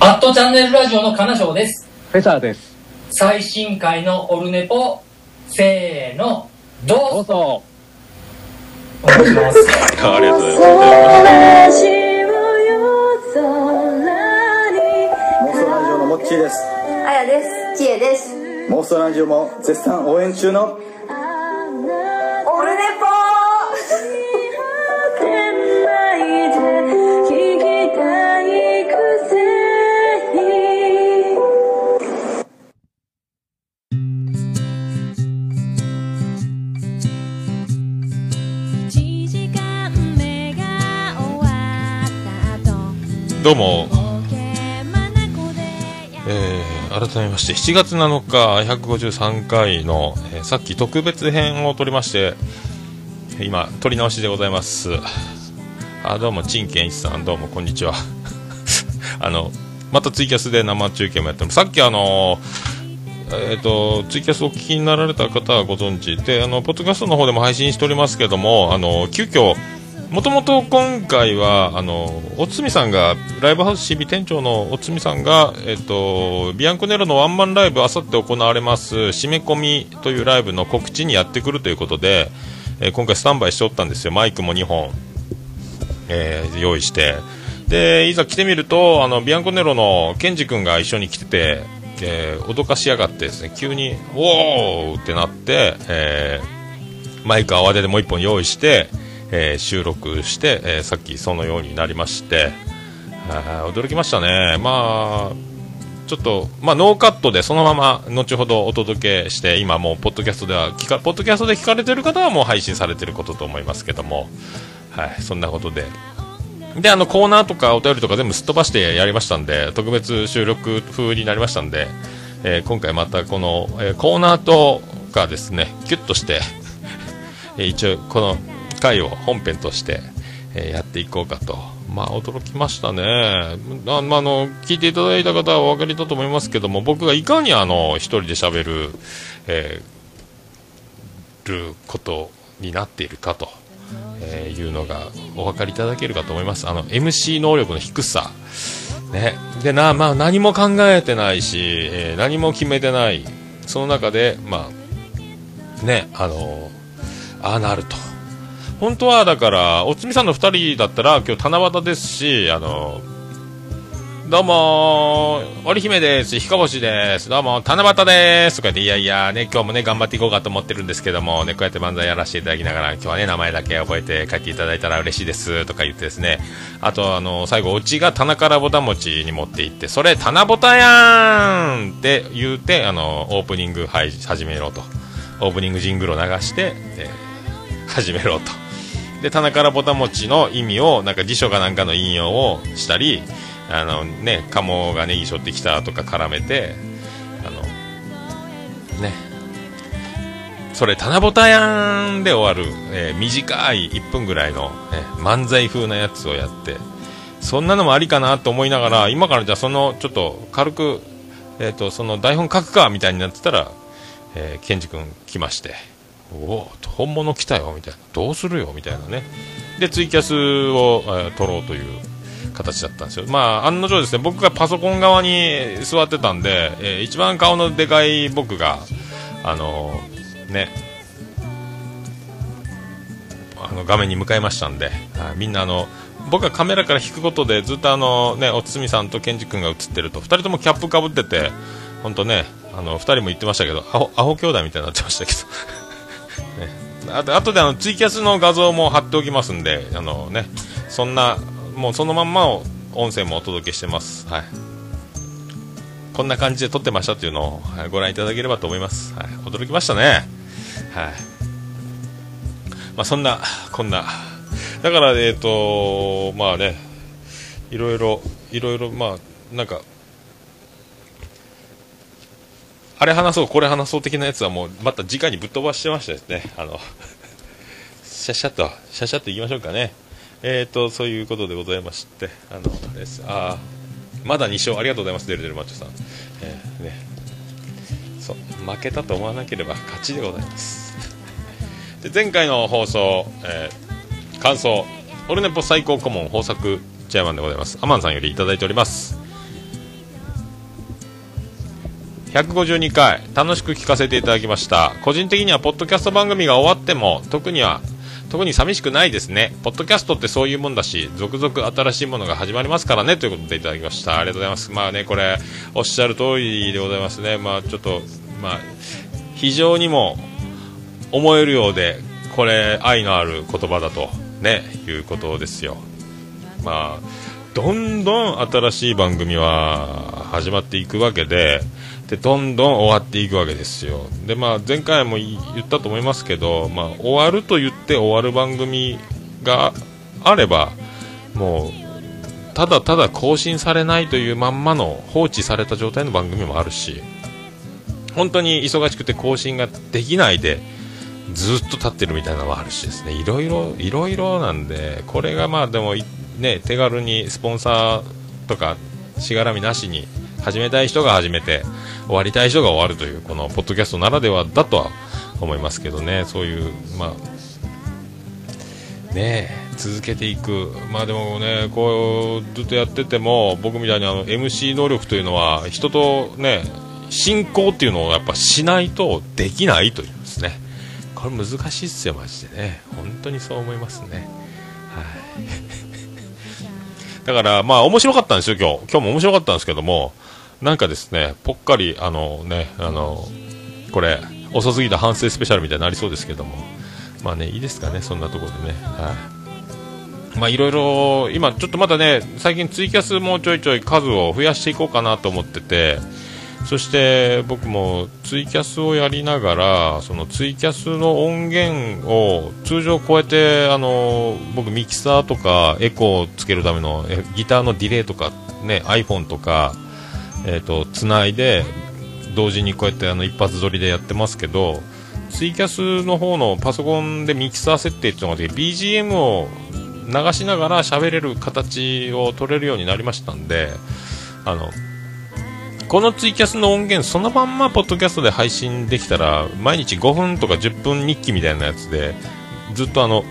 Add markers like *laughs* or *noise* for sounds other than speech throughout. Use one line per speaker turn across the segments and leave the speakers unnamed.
アットチャンネルラジオの金賞です。
フェザーです。
最新回のオルネポ、せーの、どうぞ
どうぞ。
お願いします。
ありがとうございます。
モンストラジオのモッチーです
あやです。ちえです。
モンストラジオも絶賛応援中の
どうも、えー、改めまして、7月7日、153回の、えーさっき特別編を撮りまして、今、撮り直しでございます。あ、どうも、陳健一さん、どうも、こんにちは。*laughs* あの、またツイキャスで生中継もやってます。さっきあのえっ、と、ツイキャスお聞きになられた方はご存知で、あの、ポッドキャストの方でも配信しておりますけども、あの、急遽、もともと今回は、あの、おつみさんが、ライブハウス CB 店長のおつみさんが、えっと、ビアンコネロのワンマンライブ、あさって行われます、締め込みというライブの告知にやってくるということで、えー今回スタンバイしておったんですよ。マイクも2本、えー用意して。で、いざ来てみると、あの、ビアンコネロのケンジ君が一緒に来てて、えー脅かしやがってですね、急に、おーってなって、えーマイク泡でもう一本用意して、えー収録して、えーさっきそのようになりまして、驚きましたね。まあ、ちょっと、まあ、ノーカットでそのまま後ほどお届けして、今もう、ポッドキャストでは聞か、ポッドキャストで聞かれてる方はもう配信されてることと思いますけども、はい、そんなことで。で、あの、コーナーとかお便りとか全部すっ飛ばしてやりましたんで、特別収録風になりましたんで、えー今回またこの、えーコーナーとかですね、ギュッとして、*laughs* 一応この回を本編として、えやっていこうかと。まあ驚きましたね。あまああの、聞いていただいた方はお分かりだと思いますけども、僕がいかにあの、一人で喋る、えーることになっているかと、えーいうのがお分かりいただけるかと思います。あの、MC 能力の低さ。ね。で、な、まあ何も考えてないし、えー何も決めてない。その中で、まあ、ね、あのああなると。本当はだから、おつみさんの2人だったら、今日七夕ですし、あのどうも、織姫です、ひかぼしです、どうも、七夕です。とか言って、いやいや、ね、今日もね、頑張っていこうかと思ってるんですけども、ね、こうやって漫才やらせていただきながら、今日はね、名前だけ覚えて帰っていただいたら嬉しいです、とか言ってですね、あと、あの、最後、オチが棚からぼた餅に持って行って、それ、棚ぼたやーんって言うて、あの、オープニング、始めろと。オープニングジングルを流して、えー始めろと。で、棚からぼた餅の意味を、なんか辞書かなんかの引用をしたり、あのね、鴨がネギ背負ってきたとか絡めて、あの、ね、それ、棚ぼたやんで終わる、えー短い1分ぐらいの、ね、漫才風なやつをやって、そんなのもありかなと思いながら、今からじゃあその、ちょっと軽く、えっ、と、その台本書くか、みたいになってたら、えー、ケンジ君来まして、おお本物来たよみたいな。どうするよみたいなね。でツイキャスを、えー撮ろうという形だったんですよ。まあ案の定ですね僕がパソコン側に座ってたんで、えー一番顔のでかい僕があのーねあの画面に向かいましたんであみんなあの僕がカメラから引くことでずっとあのねおつみさんとケンジ君が映ってると2人ともキャップかぶってて本当ねあの2人も言ってましたけどアホアホ兄弟みたいになってましたけど。あとあとであのツイキャスの画像も貼っておきますんで、あのね、そんな、もうそのまんまを音声もお届けしてます。はい。こんな感じで撮ってましたっていうのを、ご覧いただければと思います。はい。驚きましたね。はい。まあそんな、こんな。だから、えっ、と、まあね、いろいろ、いろいろ、まあ、なんか、あれ話そう、これ話そう的なやつはもう、また直にぶっ飛ばしてましたですね。あの、シャシャっと、シャシャっといきましょうかね。えっ、と、そういうことでございまして、あの、あれです。あまだ2勝、ありがとうございます、デルデルマッチョさん。えーね。そう、負けたと思わなければ勝ちでございます。で、前回の放送、えー感想、オルネポ最高顧問豊作チェアマンでございます。アマンさんよりいただいております。152回楽しく聞かせていただきました。個人的にはポッドキャスト番組が終わっても特には特に寂しくないですね。ポッドキャストってそういうもんだし続々新しいものが始まりますからね。ということでいただきました。ありがとうございます。まあねこれおっしゃる通りでございますね。まあちょっとまあ非常にも思えるようでこれ愛のある言葉だと。ねいうことですよ。まあどんどん新しい番組は始まっていくわけででどんどん終わっていくわけですよ。で、まあ、前回も言ったと思いますけど、まあ、終わると言って終わる番組があればもうただただ更新されないというまんまの放置された状態の番組もあるし本当に忙しくて更新ができないでずっと立ってるみたいなのもあるしですね。いろいろいろいろなんでこれがまあでもね手軽にスポンサーとかしがらみなしに始めたい人が始めて終わりたい人が終わるというこのポッドキャストならではだとは思いますけどね。そういうまあねえ続けていく。まあでもねこうずっとやってても僕みたいにあの MC 能力というのは人とね進行っていうのをやっぱしないとできないというですね。これ難しいっすよマジでね。本当にそう思いますね。はい。*laughs* だからまあ面白かったんですよ今日。今日も面白かったんですけどもなんかですねぽっかりあのねあのこれ遅すぎた反省スペシャルみたいになりそうですけども。まあねいいですかねそんなところでね。はい。まあいろいろ今ちょっとまだね最近ツイキャスもちょいちょい数を増やしていこうかなと思っててそして僕もツイキャスをやりながらそのツイキャスの音源を通常こうやってあの僕ミキサーとかエコーをつけるためのギターのディレイとかね iPhone とかえー、とつないで同時にこうやってあの一発撮りでやってますけどツイキャスの方のパソコンでミキサー設定っていうのがで BGM を流しながら喋れる形を取れるようになりましたんであのこのツイキャスの音源そのまんまポッドキャストで配信できたら毎日5分とか10分日記みたいなやつでずっとあの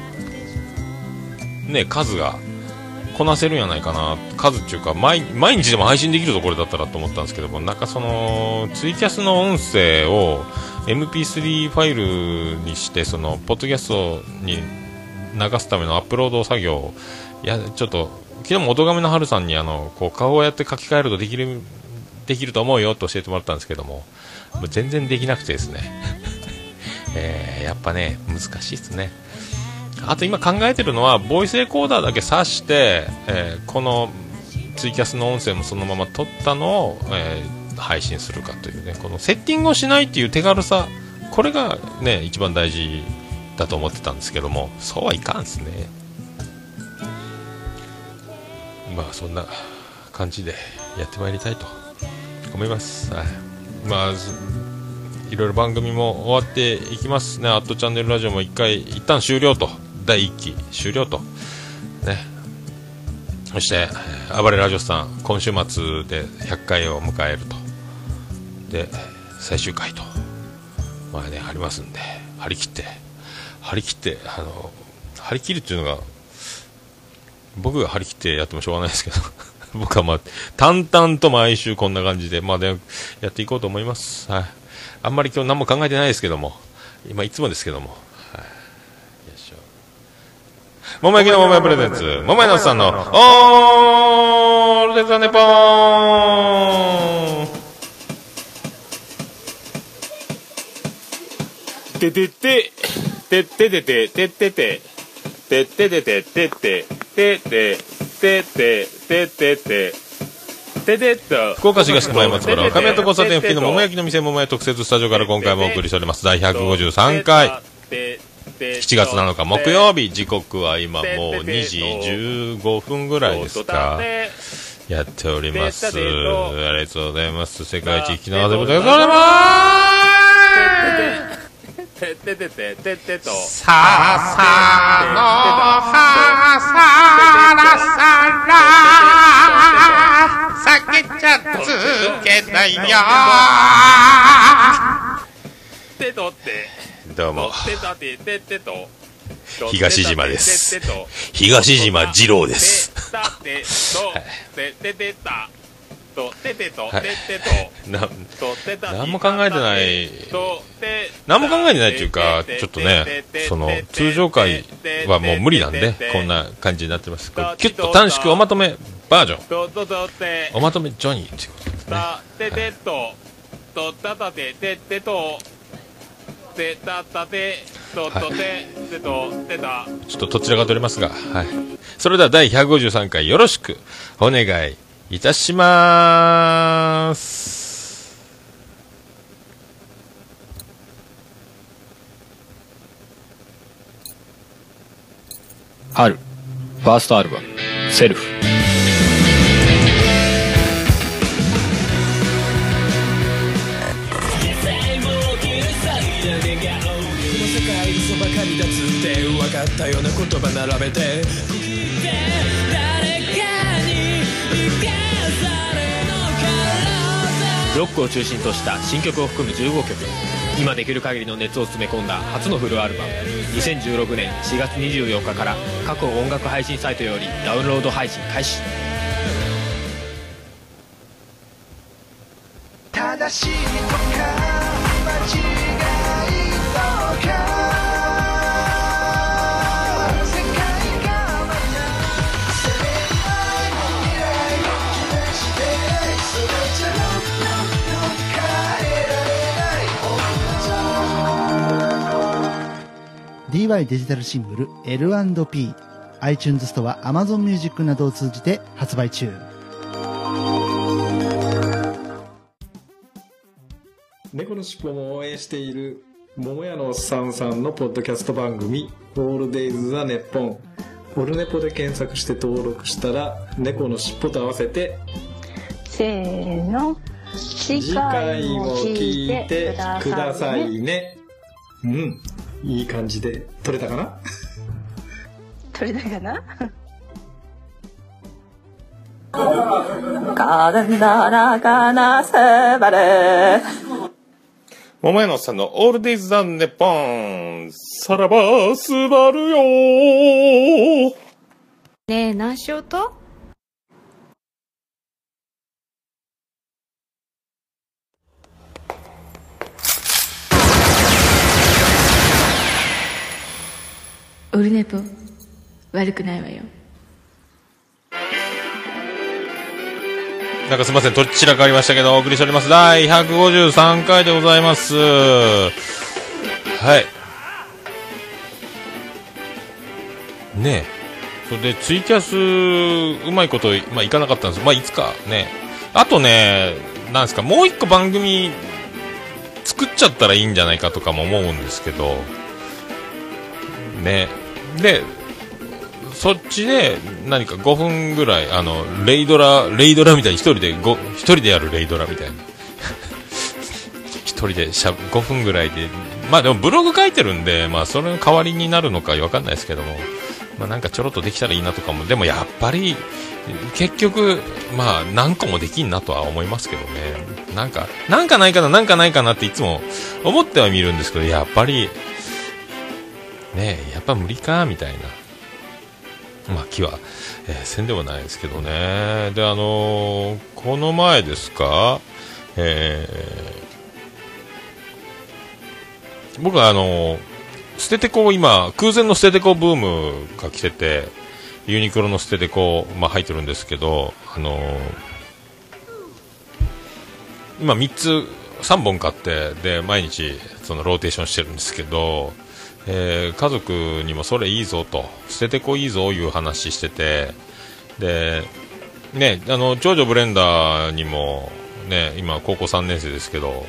ね数がこなせるんやないかな。数っていうか毎日でも配信できるぞこれだったらと思ったんですけどもなんかそのツイキャスの音声を MP3 ファイルにしてそのポッドキャストに流すためのアップロード作業いやちょっと昨日も音亀の春さんにあのこう顔をやって書き換えるとできるできると思うよと教えてもらったんですけどももう全然できなくてですね、*laughs* えー、やっぱね難しいですね。あと今考えてるのはボイスレコーダーだけ挿して、えーこのツイキャスの音声もそのまま撮ったのを、えー配信するかというねこのセッティングをしないっていう手軽さこれがね一番大事だと思ってたんですけどもそうはいかんですね。まあそんな感じでやってまいりたいと思います、はい、まあいろいろ番組も終わっていきますね、アットチャンネルラジオも一回、一旦終了と、第1期終了と、ね、そして、えー暴れラジオさん、今週末で100回を迎えると、で、最終回と、まあね、ありますんで、張り切って、張り切って、あの、張り切るっていうのが、僕が張り切ってやってもしょうがないですけど、*laughs* 僕はまあ、淡々と毎週こんな感じで、まあね、やっていこうと思います。はい。あんまり今日何も考えてないですけども、今いつもですけども、桃焼きの桃屋プレゼンツ、桃屋のさんの、オールデザネポーン
ててて、てっててて、てってて、てっててて、てって、てって、てって、てってて、ててっと。
福岡市東区前松原亀戸交差点付近の桃焼きの店桃屋特設スタジオから今回もお送りしております。第153回。7
7
月7日木曜日、時刻は今もう2時15分ぐらいですか。やっております。ありがとうございます。世界一きなわでございます。
ててててててと。
ささのはさらさら酒ちゃつけだよ
てとって。
どうも。
てたてててと。
東島です。東島二郎です。*laughs* 何も考えてない。何も考えてないっていうか、ちょっとね、その、通常回はもう無理なんで、こんな感じになってます。キュッと短縮おまとめバージョン。おまとめジョニーっていうことですね。
たててととたたてとてたたてととててとてた。
ちょっとどちらが取れますが、はい。それでは第153回よろしくお願いいたします。
春ファーストアルバム「セルフ」この世界にそばかれたつって分かったような言葉並べて。ブロックを中心とした新曲を含む15曲。今できる限りの熱を詰め込んだ初のフルアルバム。2016年4月24日から各音楽配信サイトよりダウンロード配信開始「
DY デジタルシングル L&P」iTunes ストア Amazon Music などを通じて発売中。
猫のしっぽも応援している桃屋のおっさんさんのポッドキャスト番組「オールデイズ・ザ・ネッポン」オルネポで検索して登録したら猫のしっぽと合わせて
せーの。次
次回も聞いてくださいね。うんいい感じで取れたかな？
取れたかな？
桃屋のさんのオールディーズ・ザ・ネポン。さらば、すばるよ。
ねえ、何しようと？オルネポ悪くないわよ
なんかすいません、どちらかありましたけど、お送りしております。第153回でございます。はい。ねえ。それで、ツイキャス、うまいこと、まあ、いかなかったんですまあ、いつかね。あとね、なんですか、もう一個番組、作っちゃったらいいんじゃないかとかも思うんですけど、ね。で、そっちで何か5分ぐらい、あの、レイドラ、レイドラみたいに一人でご、一人でやるレイドラみたいな。*laughs* 一人でしゃ、5分ぐらいで、まあでもブログ書いてるんで、まあそれの代わりになるのかわかんないですけども、まあなんかちょろっとできたらいいなとかも、でもやっぱり、結局、まあ何個もできんなとは思いますけどね。なんか、なんかないかな、なんかないかなっていつも思っては見るんですけど、やっぱり、ね、やっぱ無理か、みたいな。まあ、気は、えーせんでもないですけどね。で、あのーこの前ですか、えー僕はあのー捨ててこ今、空前の捨ててこうブームが来てて、ユニクロのステテコ、まあ、入ってるんですけど、あの今3つ、3本買って、で、毎日、そのローテーションしてるんですけど、えー家族にもそれいいぞと、ステテコいいぞいう話してて、で、ね、あの、長女ブレンダーにも、ね、今高校3年生ですけど、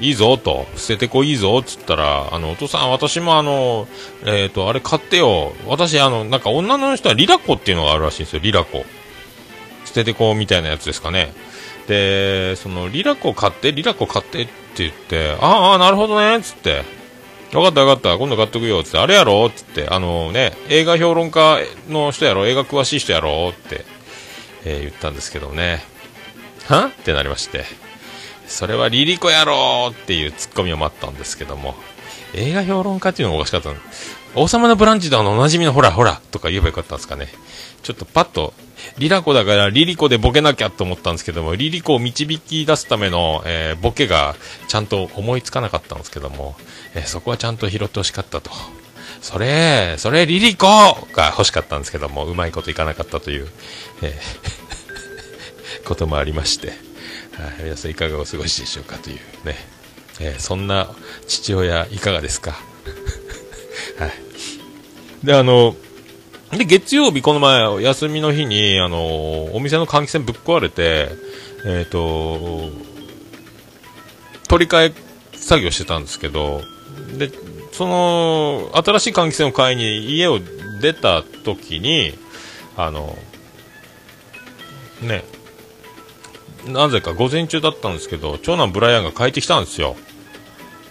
いいぞと、ステテコいいぞっつったら、あの、お父さん、私もあの、えっ、と、あれ買ってよ。私、あの、なんか女の人はリラコっていうのがあるらしいんですよ、リラコ。捨ててこみたいなやつですかね。で、その、リラコ買って、リラコ買ってって言って、ああ、なるほどね、つって。分かった分かった、今度買っとくよ、つって、あれやろ？っつって、あのね、映画評論家の人やろ、映画詳しい人やろ？って、えー言ったんですけどね。は？ってなりまして。それはリリコやろっていうツッコミを待ったんですけども、映画評論家っていうのがおかしかったの。王様のブランチであのおなじみのほらほらとか言えばよかったんですかね。ちょっとパッと、リラコだからリリコでボケなきゃと思ったんですけども、リリコを導き出すための、えーボケがちゃんと思いつかなかったんですけども、えーそこはちゃんと拾ってほしかったと。それ、それリリコが欲しかったんですけども、うまいこといかなかったという、えー *laughs* こともありまして、はい、皆さんいかがお過ごしでしょうかというね、えそんな父親いかがですか？*laughs* はい。で、あの、で、月曜日、この前、休みの日に、あの、お店の換気扇ぶっ壊れて、えっ、と、取り替え作業してたんですけど、で、その、新しい換気扇を買いに家を出た時に、あの、ね、なぜか午前中だったんですけど、長男ブライアンが帰ってきたんですよ。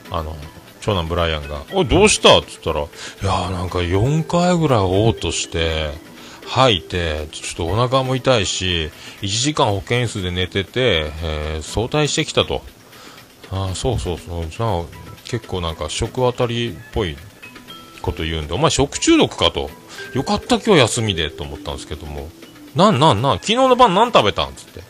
あの、長男ブライアンが、おい、どうした？って言ったら、いやなんか4回ぐらい嘔吐して、吐いて、ちょっとお腹も痛いし、1時間保健室で寝てて、えー早退してきたと。あーそうそうそう、じゃ、結構なんか食当たりっぽいこと言うんで、お前食中毒かと。よかった今日休みでと思ったんですけども、なんなんなん昨日の晩何食べたん？つって。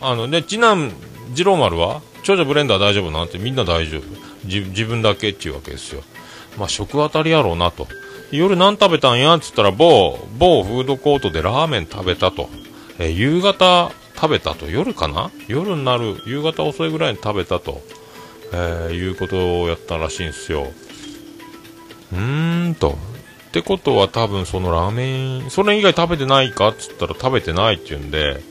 あのね、次男、次郎丸は長女ブレンダー大丈夫なん？てみんな大丈夫。じ自分だけっていうわけですよ。まあ食当たりやろうなと。夜何食べたんや？っつったら某、某フードコートでラーメン食べたと。え夕方食べたと。夜かな？夜になる、夕方遅いぐらいに食べたと。えーいうことをやったらしいんですよ。うーんと。ってことは多分そのラーメン、それ以外食べてないか？っつったら食べてないって言うんで、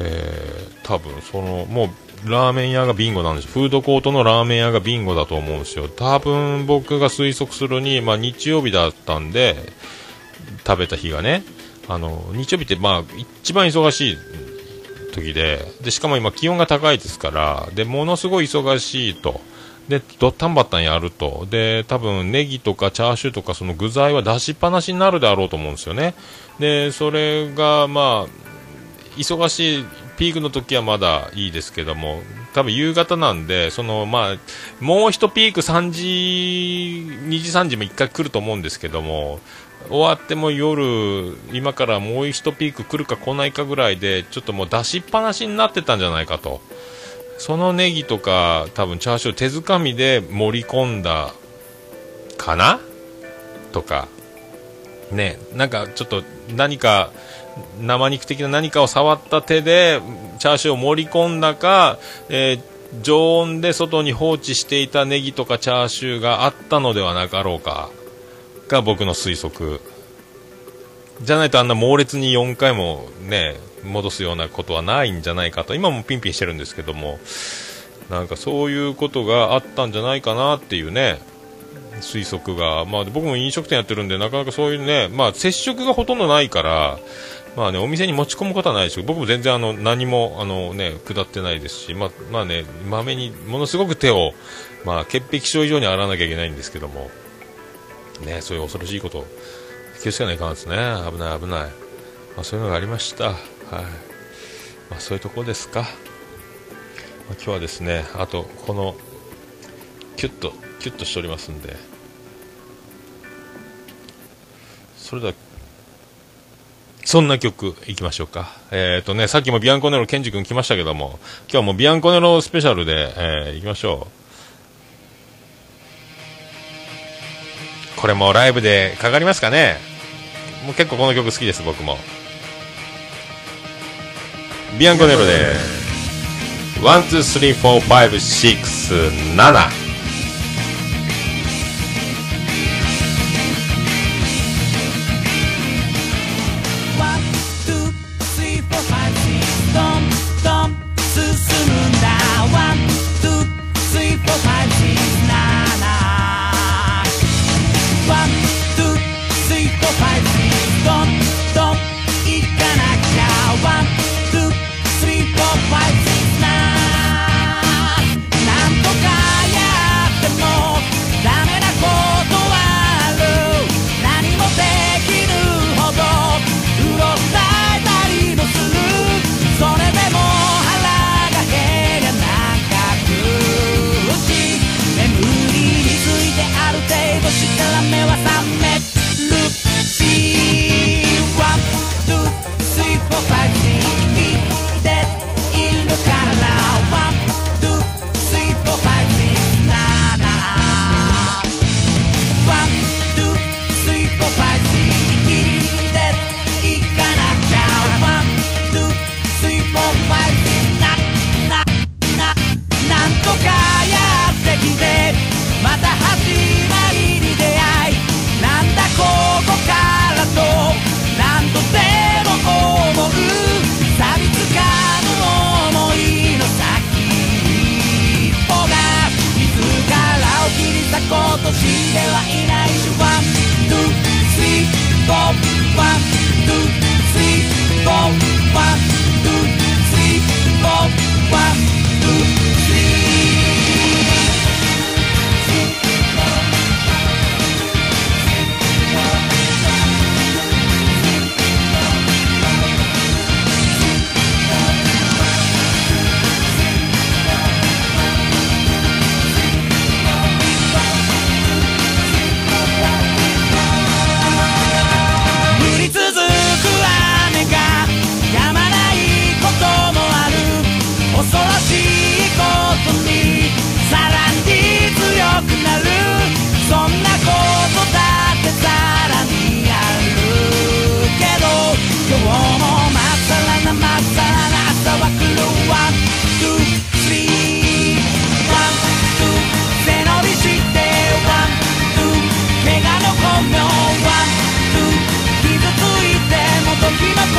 えー、多分その、もう、ラーメン屋がビンゴなんですフードコートのラーメン屋がビンゴだと思うんですよ。多分僕が推測するに、まあ日曜日だったんで、食べた日がね、あの、日曜日ってまあ一番忙しい時で、で、しかも今気温が高いですから、で、ものすごい忙しいと。で、ドッタンバッタンやると。で、多分ネギとかチャーシューとかその具材は出しっぱなしになるであろうと思うんですよね。で、それがまあ、忙しいピークの時はまだいいですけども、多分夕方なんで、そのまあ、もう一ピーク3時、2時3時も一回来ると思うんですけども、終わっても夜、今からもう一ピーク来るか来ないかぐらいで、ちょっともう出しっぱなしになってたんじゃないかと。そのネギとか、多分チャーシュー手づかみで盛り込んだかな？とか、ね、なんかちょっと何か生肉的な何かを触った手でチャーシューを盛り込んだか、えー常温で外に放置していたネギとかチャーシューがあったのではなかろうかが僕の推測。じゃないとあんな猛烈に4回もね戻すようなことはないんじゃないかと。今もピンピンしてるんですけどもなんかそういうことがあったんじゃないかなっていうね。推測が、まあ、僕も飲食店やってるんでなかなかそういうね、まあ、接触がほとんどないから、まあね、お店に持ち込むことはないです。けど僕も全然あの何もあの、ね、下ってないですし、ままあね、まめにものすごく手を、まあ、潔癖症以上に洗わなきゃいけないんですけども、ね、そういう恐ろしいこと気をつけないかんですね。危ない危ない、まあ、そういうのがありました、はい。まあ、そういうところですか、まあ、今日はですねあとこのキュッとキュッとしておりますんで。それではそんな曲いきましょうか。えっ、とね、さっきもビアンコネロケンジ君来ましたけども、今日はもうビアンコネロスペシャルで、えー、いきましょう。これもライブでかかりますかね？もう結構この曲好きです、僕も。ビアンコネロで、1、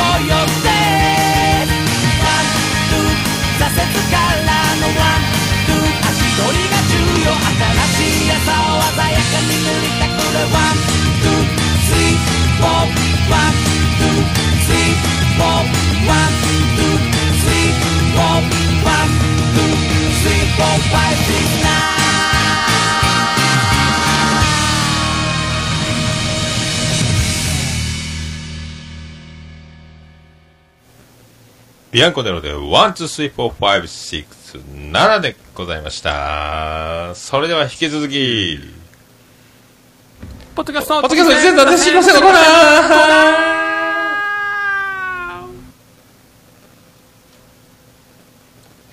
for your
ビアンコネロで、 one, two, three, four, five, six, 7でございました。それでは引き続き、
ポッドキャスト
ポッドキャスト全然知りませんのコーナー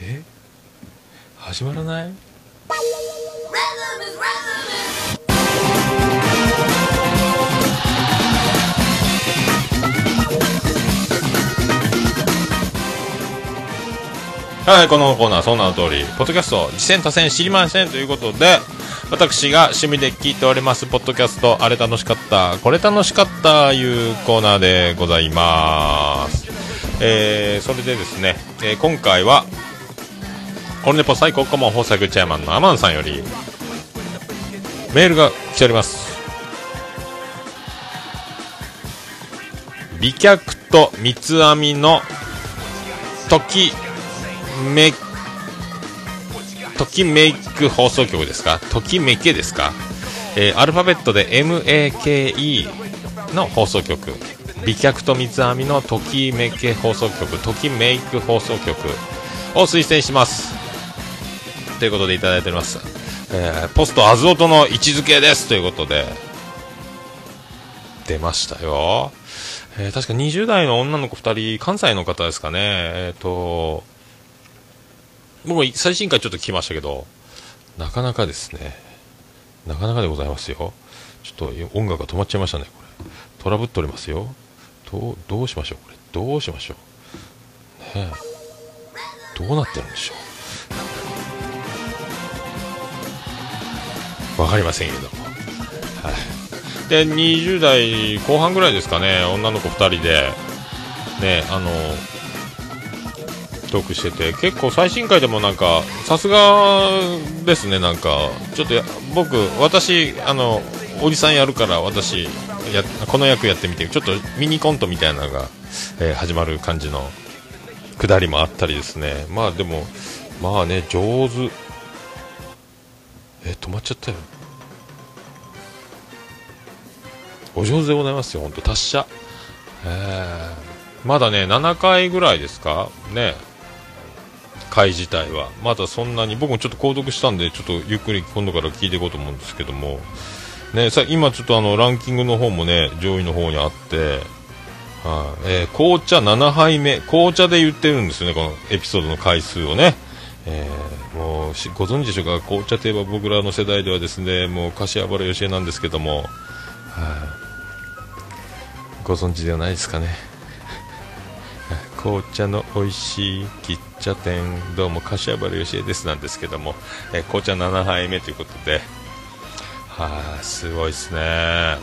え？始まらない？はい、このコーナー、そんなの通り、ポッドキャスト、次戦多戦知りませんということで、私が趣味で聞いております、ポッドキャスト、あれ楽しかった、これ楽しかった、いうコーナーでございます。えー、それでですね、えー今回は、オルネポ最高顧問豊作チェアマンのアマンさんより、メールが来ております。美脚と三つ編みの、ときめときメイク放送局ですか？ときめけですか、えーアルファベットで MAKE の放送局。美脚と三つ編みのときめけ放送局。ときメイク放送局。を推薦します。ということでいただいております、えーポストアズオトの位置づけです。ということで。出ましたよ、えー確か20代の女の子2人関西の方ですかね。えっ、と僕最新回ちょっと聞きましたけどなかなかですね。なかなかでございますよ。ちょっと音楽が止まっちゃいましたねこれ。トラブっておりますよ。どうどうしましょうこれ。どうしましょう。ねえ。どうなってるんでしょう。わかりませんけど。はい。で20代後半ぐらいですかね。女の子2人で。ねあのトークしてて結構最新回でもなんかさすがですねなんか。ちょっと僕私あのおじさんやるから私やこの役やってみてちょっとミニコントみたいなのが、えー始まる感じのくだりもあったりですね。まあでもまあね上手。え止まっちゃったよ。お上手でございますよ本当達者。えー。まだね7回ぐらいですか？ね。回自体は。まだそんなに僕もちょっと購読したんでちょっとゆっくり今度から聞いていこうと思うんですけども。ねさ今ちょっとあのランキングの方もね上位の方にあってはい。えー紅茶7杯目。紅茶で言ってるんですよねこのエピソードの回数をね。えーもうご存知でしょうか？紅茶といえば僕らの世代ではですねもう柏原芳恵なんですけども。はい。ご存知ではないですかね。紅茶の美味しい喫茶店。どうも柏原芳恵ですなんですけども、えー紅茶7杯目ということで。はい、すごいですね。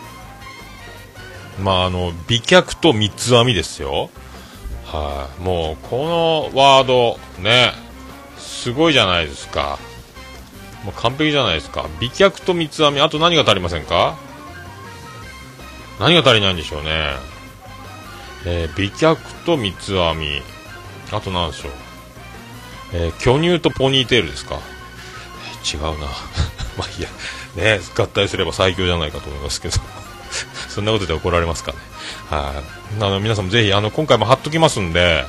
まああの美脚と三つ編みですよ。はい、もうこのワードねすごいじゃないですか。もう完璧じゃないですか。美脚と三つ編み。あと何が足りませんか？何が足りないんでしょうね。えー美脚と三つ編み。あと何でしょう、えー巨乳とポニーテールですか、えー違うな。*laughs* まあいいやね合体すれば最強じゃないかと思いますけど。*laughs* そんなことで怒られますかね。はい。あの皆さんもぜひあの今回も貼っときますんで、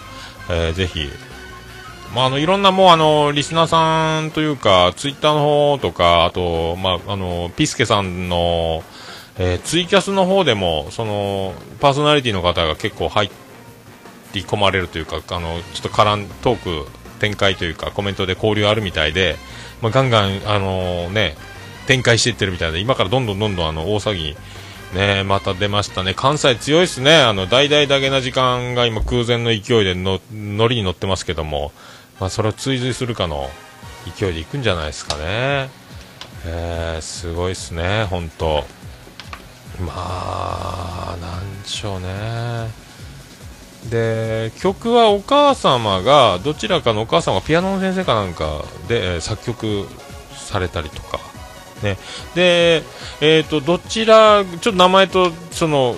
えーぜひ。まあ、あのいろんなもうあのリスナーさんというかツイッターの方とかあと、まあ、あのピスケさんの、えーツイキャスの方でもそのパーソナリティの方が結構入り込まれるというかあのちょっと絡んトーク展開というかコメントで交流あるみたいで、まあ、ガンガンあの、ね、展開していってるみたいで今からどんどんどんどんあの大騒ぎねまた出ましたね。関西強いですね。あの大々だけな時間が今空前の勢いでの乗りに乗ってますけども、まあ、それを追随するかの勢いでいくんじゃないですかね、えーすごいですね本当。まあなんでしょうね。で曲はお母様がどちらかのお母様がピアノの先生かなんかで、作曲されたりとか。ね、で、えー、とどちら、ちょっと名前とその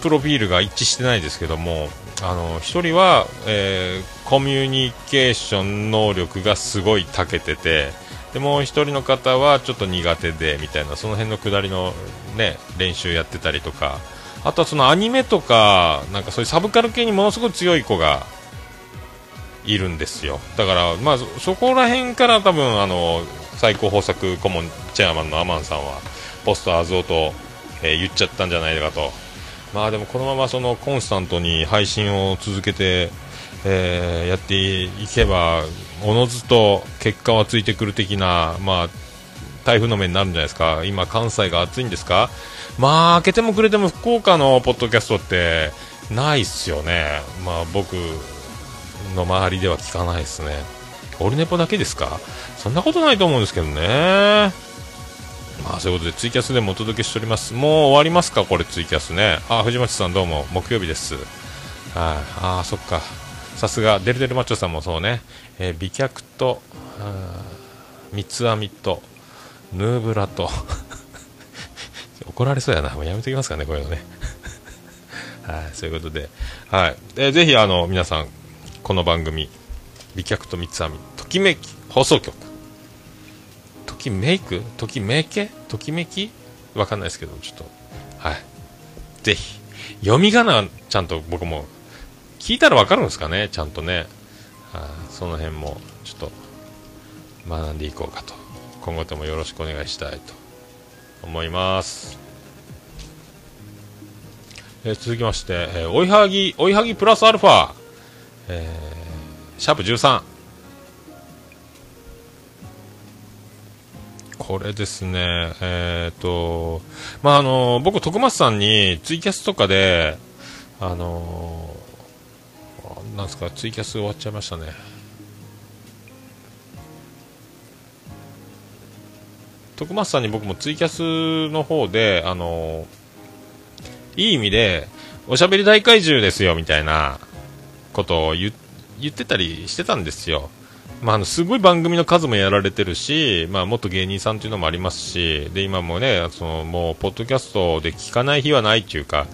プロフィールが一致してないですけども、あの一人は、えーコミュニケーション能力がすごい長けてて、でもう一人の方はちょっと苦手でみたいな、その辺の下りの、ね、練習やってたりとか、あとはそのアニメとか、なんかそういうサブカル系にものすごい強い子がいるんですよ。だからまあそこら辺から多分あの最高豊作顧問チェアマンのアマンさんはポストアズオと、えー言っちゃったんじゃないかと。まあでもこのままそのコンスタントに配信を続けて、えーやっていけばおのずと結果はついてくる的なまあ台風の目になるんじゃないですか。今関西が暑いんですか。まあ開けてもくれても福岡のポッドキャストってないっすよね。まあ僕の周りでは聞かないですね。オルネポだけですか。そんなことないと思うんですけどね。まあそういうことでツイキャスでもお届けしております。もう終わりますかこれツイキャスね。あ藤町さんどうも木曜日です。はい。ああそっか。さすがデルデルマッチョさんもそうね、え美脚と三つ編みとヌーブラと。*laughs* 怒られそうやな。もうやめときますかねこういうのね。*laughs* はいそういうことで。はい。えぜひあの皆さんこの番組美脚と三つ編みときめき放送局。ときめく？ときめけ？ときめき？わかんないですけどちょっと。はい。ぜひ。読み仮名ちゃんと僕も聞いたらわかるんですかね？ちゃんとね。その辺もちょっと学んでいこうかと。今後ともよろしくお願いしたいと思います、えー続きまして、えー追いはぎ追いはぎプラスアルファ、えーシャープ13これですね、えっ、と、まあ、あの、僕、徳松さんにツイキャスとかで、あの、なんですか、ツイキャス終わっちゃいましたね。徳松さんに僕もツイキャスの方で、あの、いい意味で、おしゃべり大怪獣ですよ、みたいなことを言ってたりしてたんですよ。まあ、あのすごい番組の数もやられてるし、まあ、元芸人さんというのもありますしで今もねそのもうポッドキャストで聞かない日はないっていうか、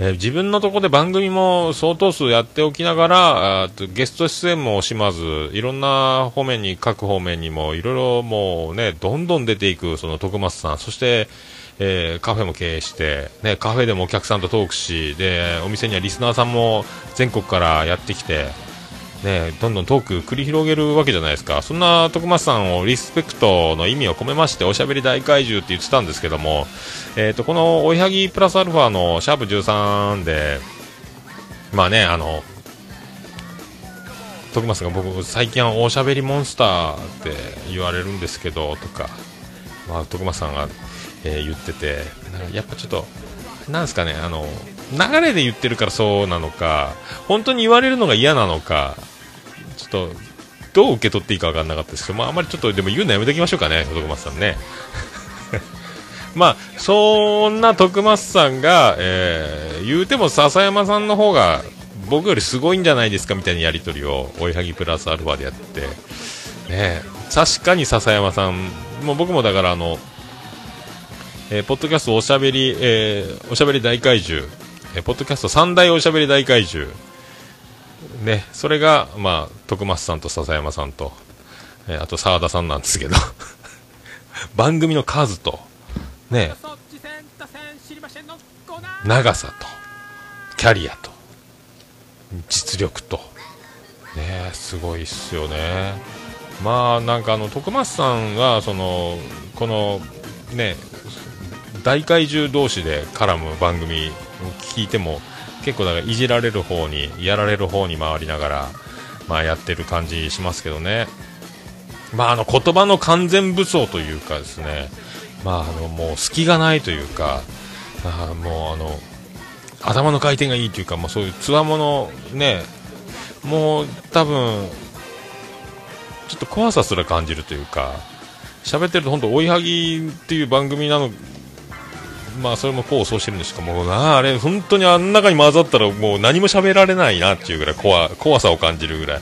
えー自分のところで番組も相当数やっておきながらゲスト出演も惜しまずいろんな方面に各方面にもいろいろもうねどんどん出ていくその徳松さん。そしてえーカフェも経営して、ね、カフェでもお客さんとトークしでお店にはリスナーさんも全国からやってきてね、どんどんトーク繰り広げるわけじゃないですか。そんな徳松さんをリスペクトの意味を込めましておしゃべり大怪獣って言ってたんですけども、えー、とこのおいはぎプラスアルファのシャープ13でまあねあの徳松が僕最近はおしゃべりモンスターって言われるんですけどとか、まあ、徳松さんが、えー言っててやっぱちょっとなんですかねあの流れで言ってるからそうなのか本当に言われるのが嫌なのかっとどう受け取っていいか分かんなかったですけど、まあ、あまりちょっとでも言うのやめときましょうかね徳松さんね。*laughs* まあそんな徳松さんが、えー言うても笹山さんの方が僕よりすごいんじゃないですかみたいなやり取りを追いはぎプラスアルファでやって。ね確かに笹山さんもう僕もだからあのえーポッドキャストおしゃべり、えーおしゃべり大怪獣、えーポッドキャスト三大おしゃべり大怪獣、ね、それが、まあ、徳松さんと笹山さんと、えーあと澤田さんなんですけど、*laughs* 番組の数と、ね、長さと、キャリアと、実力と、ね、すごいっすよね。まあ、なんかあの、徳松さんは、その、この、ね、大怪獣同士で絡む番組を聞いても結構だからいじられる方にやられる方に回りながら、まあ、やってる感じしますけどね、まあ、あの言葉の完全武装というかですね、まあ、あのもう隙がないというかあもうあの頭の回転がいいというか、まあ、そういうつわものねもう多分ちょっと怖さすら感じるというか喋ってると本当追いはぎっていう番組なのまあそれもこうそうしてるんですかもな。あれ本当にあん中に混ざったらもう何も喋られないなっていうぐらい怖怖さを感じるぐらい。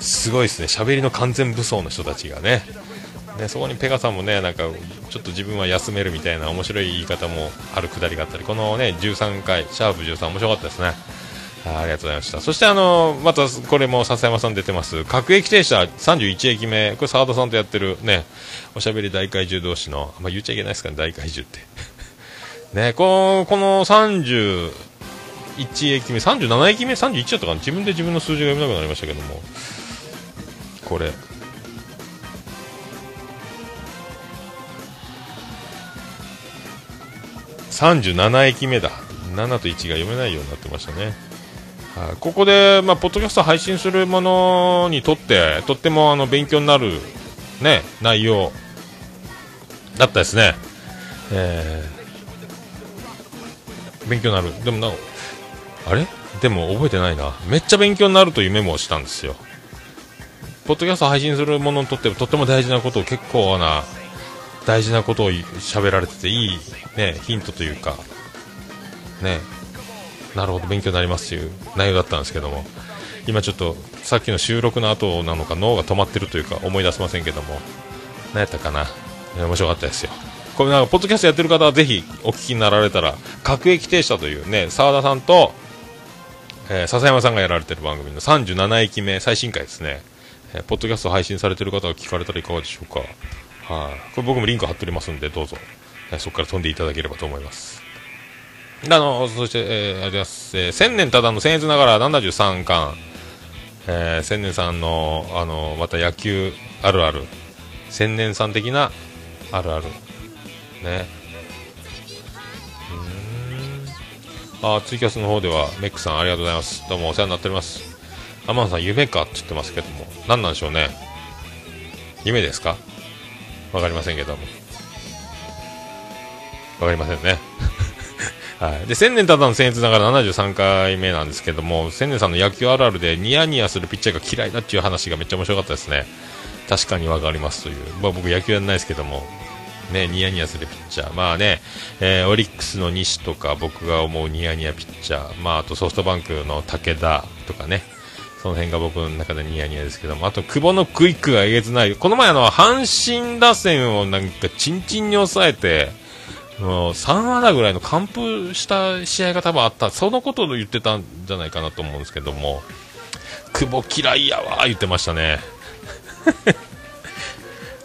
すごいですね。喋りの完全武装の人たちがね。ねそこにペガさんもねなんかちょっと自分は休めるみたいな面白い言い方もあるくだりがあったり。このね13回シャープ13面白かったですね。あありがとうございました。そしてあのまたこれも笹山さん出てます。各駅停車31駅目。これ澤田さんとやってるねおしゃべり大怪獣同士の、ま、言っちゃいけないですかね大怪獣って。ねこのこの31駅目37駅目31だったかな。自分で自分の数字が読めなくなりましたけども。これ。37駅目だ。7と1が読めないようになってましたね。はい。ここで、まあ、ポッドキャスト配信するものにとってとってもあの勉強になる、ね、内容だったですね、えー勉強になる。でもなあれ？でも覚えてないな。めっちゃ勉強になるというメモをしたんですよ。ポッドキャスト配信するものにとってとっても大事なことを結構な大事なことを喋られてていい、ね、ヒントというかね。なるほど勉強になりますという内容だったんですけども。今ちょっとさっきの収録の後なのか脳が止まってるというか思い出せませんけども。何やったかな。面白かったですよ。これなんかポッドキャストやってる方はぜひお聞きになられたら各駅停車というね澤田さんと、えー笹山さんがやられてる番組の37駅目最新回ですね、えーポッドキャスト配信されてる方が聞かれたらいかがでしょうか。はい、これ僕もリンク貼っておりますんでどうぞ、えーそこから飛んでいただければと思います。あのそして、えーあります、えー千年ただの僭越ながら73巻、えー千年さんのあのまた野球あるある。千年さん的なあるある。ね。うん。あツイキャスの方ではメックさんありがとうございます。どうもお世話になっております。天野さん夢かって言ってますけども何なんでしょうね。夢ですか？わかりませんけども。わかりませんね。*laughs* はい、で千年ただの僭越ながら73回目なんですけども千年さんの野球あるあるでニヤニヤするピッチャーが嫌いだっていう話がめっちゃ面白かったですね。確かにわかりますという、まあ、僕野球やんないですけどもね、ニヤニヤするピッチャー、まあね、えーオリックスの西とか僕が思うニヤニヤピッチャー、まあ、あとソフトバンクの武田とかね、その辺が僕の中でニヤニヤですけども、あと久保のクイックがえげつない、この前あの阪神打線をなんかチンチンに抑えて、もう3安打ぐらいの完封した試合が多分あった、そのことを言ってたんじゃないかなと思うんですけども、久保嫌いやわー言ってましたね。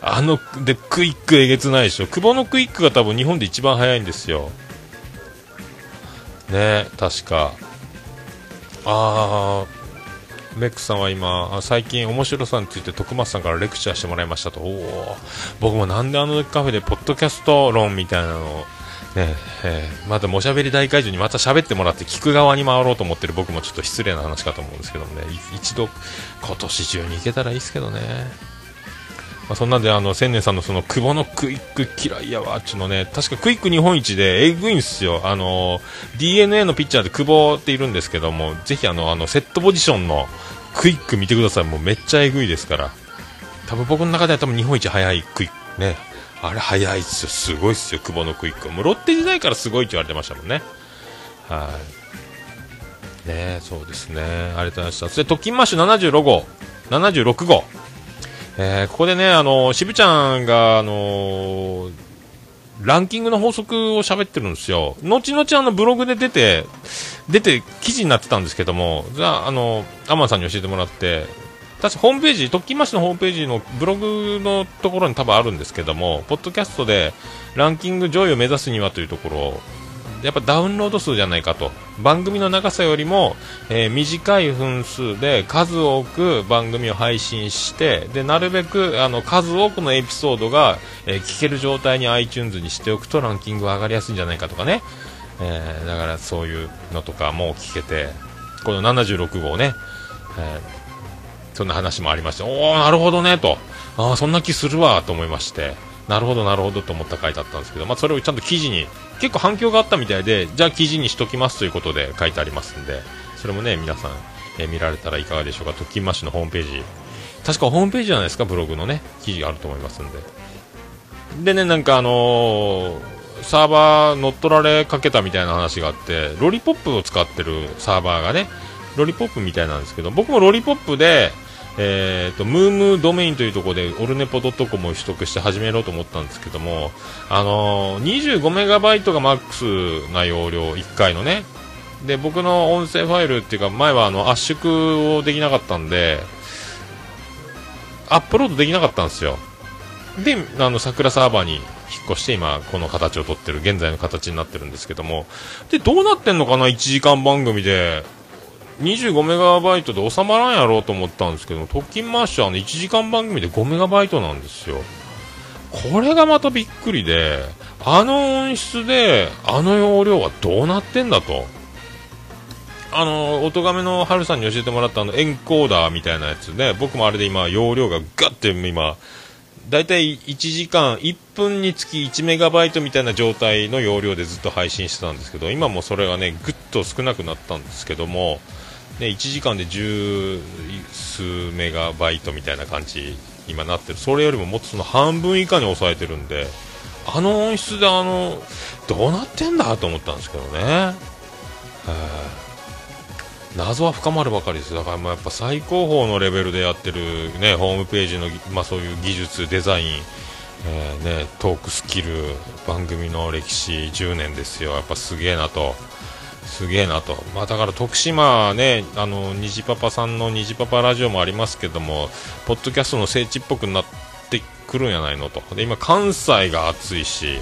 あの、で、クイックえげつないでしょ。久保のクイックが多分日本で一番速いんですよ。ね確か。あー、メックさんは今、最近面白さについて徳松さんからレクチャーしてもらいましたと。おー僕もなんであのカフェでポッドキャスト論みたいなのを、ねえーまたおしゃべり大会場にまた喋ってもらって聞く側に回ろうと思ってる僕もちょっと失礼な話かと思うんですけどもね、一度今年中に行けたらいいですけどね。まあ、そんなんであの千年さんのその久保のクイック嫌いやわっちゅうのね。確かクイック日本一でえぐいんですよ。あの DNA のピッチャーで久保っているんですけどもぜひあのあのセットポジションのクイック見てください。もうめっちゃえぐいですから。多分僕の中では多分日本一速いクイック。ね。あれ速いっすよ。すごいっすよ久保のクイック。もうロッテ時代からすごいって言われてましたもんね。はい。ねそうですね。ありがとうございました。そして特勤マッシュ76号。76号。えーここでね、あの渋ちゃんが、あのーランキングの法則を喋ってるんですよ。後々あのブログで出て、出て記事になってたんですけども、じゃあ、あの、アマンさんに教えてもらって、確かホームページ、特勤マッシュのホームページのブログのところに多分あるんですけども、ポッドキャストでランキング上位を目指すにはというところやっぱダウンロード数じゃないかと。番組の長さよりも、えー短い分数で数多く番組を配信してでなるべくあの数多くのエピソードが、えー聞ける状態に iTunes にしておくとランキングが上がりやすいんじゃないかとかね、えーだからそういうのとかも聞けてこの76号ね、えそんな話もありましておおなるほどねと。あそんな気するわと思いまして。なるほどなるほどと思った回だったんですけど、まあ、それをちゃんと記事に結構反響があったみたいでじゃあ記事にしときますということで書いてありますんでそれもね皆さん、えー見られたらいかがでしょうか。特勤マッシュのホームページ。確かホームページじゃないですかブログのね記事があると思いますんで。でねなんかあのーサーバー乗っ取られかけたみたいな話があってロリポップを使ってるサーバーがねロリポップみたいなんですけど僕もロリポップでえー、とムームードメインというところでオルネポドットコムを取得して始めようと思ったんですけども、あのー、25メガバイトがマックスな容量1回のね。で僕の音声ファイルっていうか前はあの圧縮をできなかったんでアップロードできなかったんですよ。であの桜サーバーに引っ越して今この形をとってる現在の形になってるんですけども。でどうなってんのかな？1時間番組で。25メガバイトで収まらんやろうと思ったんですけど特勤マッシュあの1時間番組で5メガバイトなんですよ。これがまたびっくりであの音質であの容量はどうなってんだと。あの音亀の春さんに教えてもらったあのエンコーダーみたいなやつで僕もあれで今容量がガッて今だいたい1時間1分につき1メガバイトみたいな状態の容量でずっと配信してたんですけど今もそれがねぐっと少なくなったんですけども、ね、1時間で十数メガバイトみたいな感じ今なってる。それよりももっとその半分以下に抑えてるんであの音質であのどうなってんだと思ったんですけどね。謎は深まるばかりです。だからもうやっぱ最高峰のレベルでやってる、ね、ホームページの、まあ、そういう技術デザイン、えーね、トークスキル番組の歴史10年ですよ。やっぱすげえなと。すげえなと、まあ、だから徳島ねあの虹パパさんの虹パパラジオもありますけどもポッドキャストの聖地っぽくなってくるんやないのと。で今関西が熱いし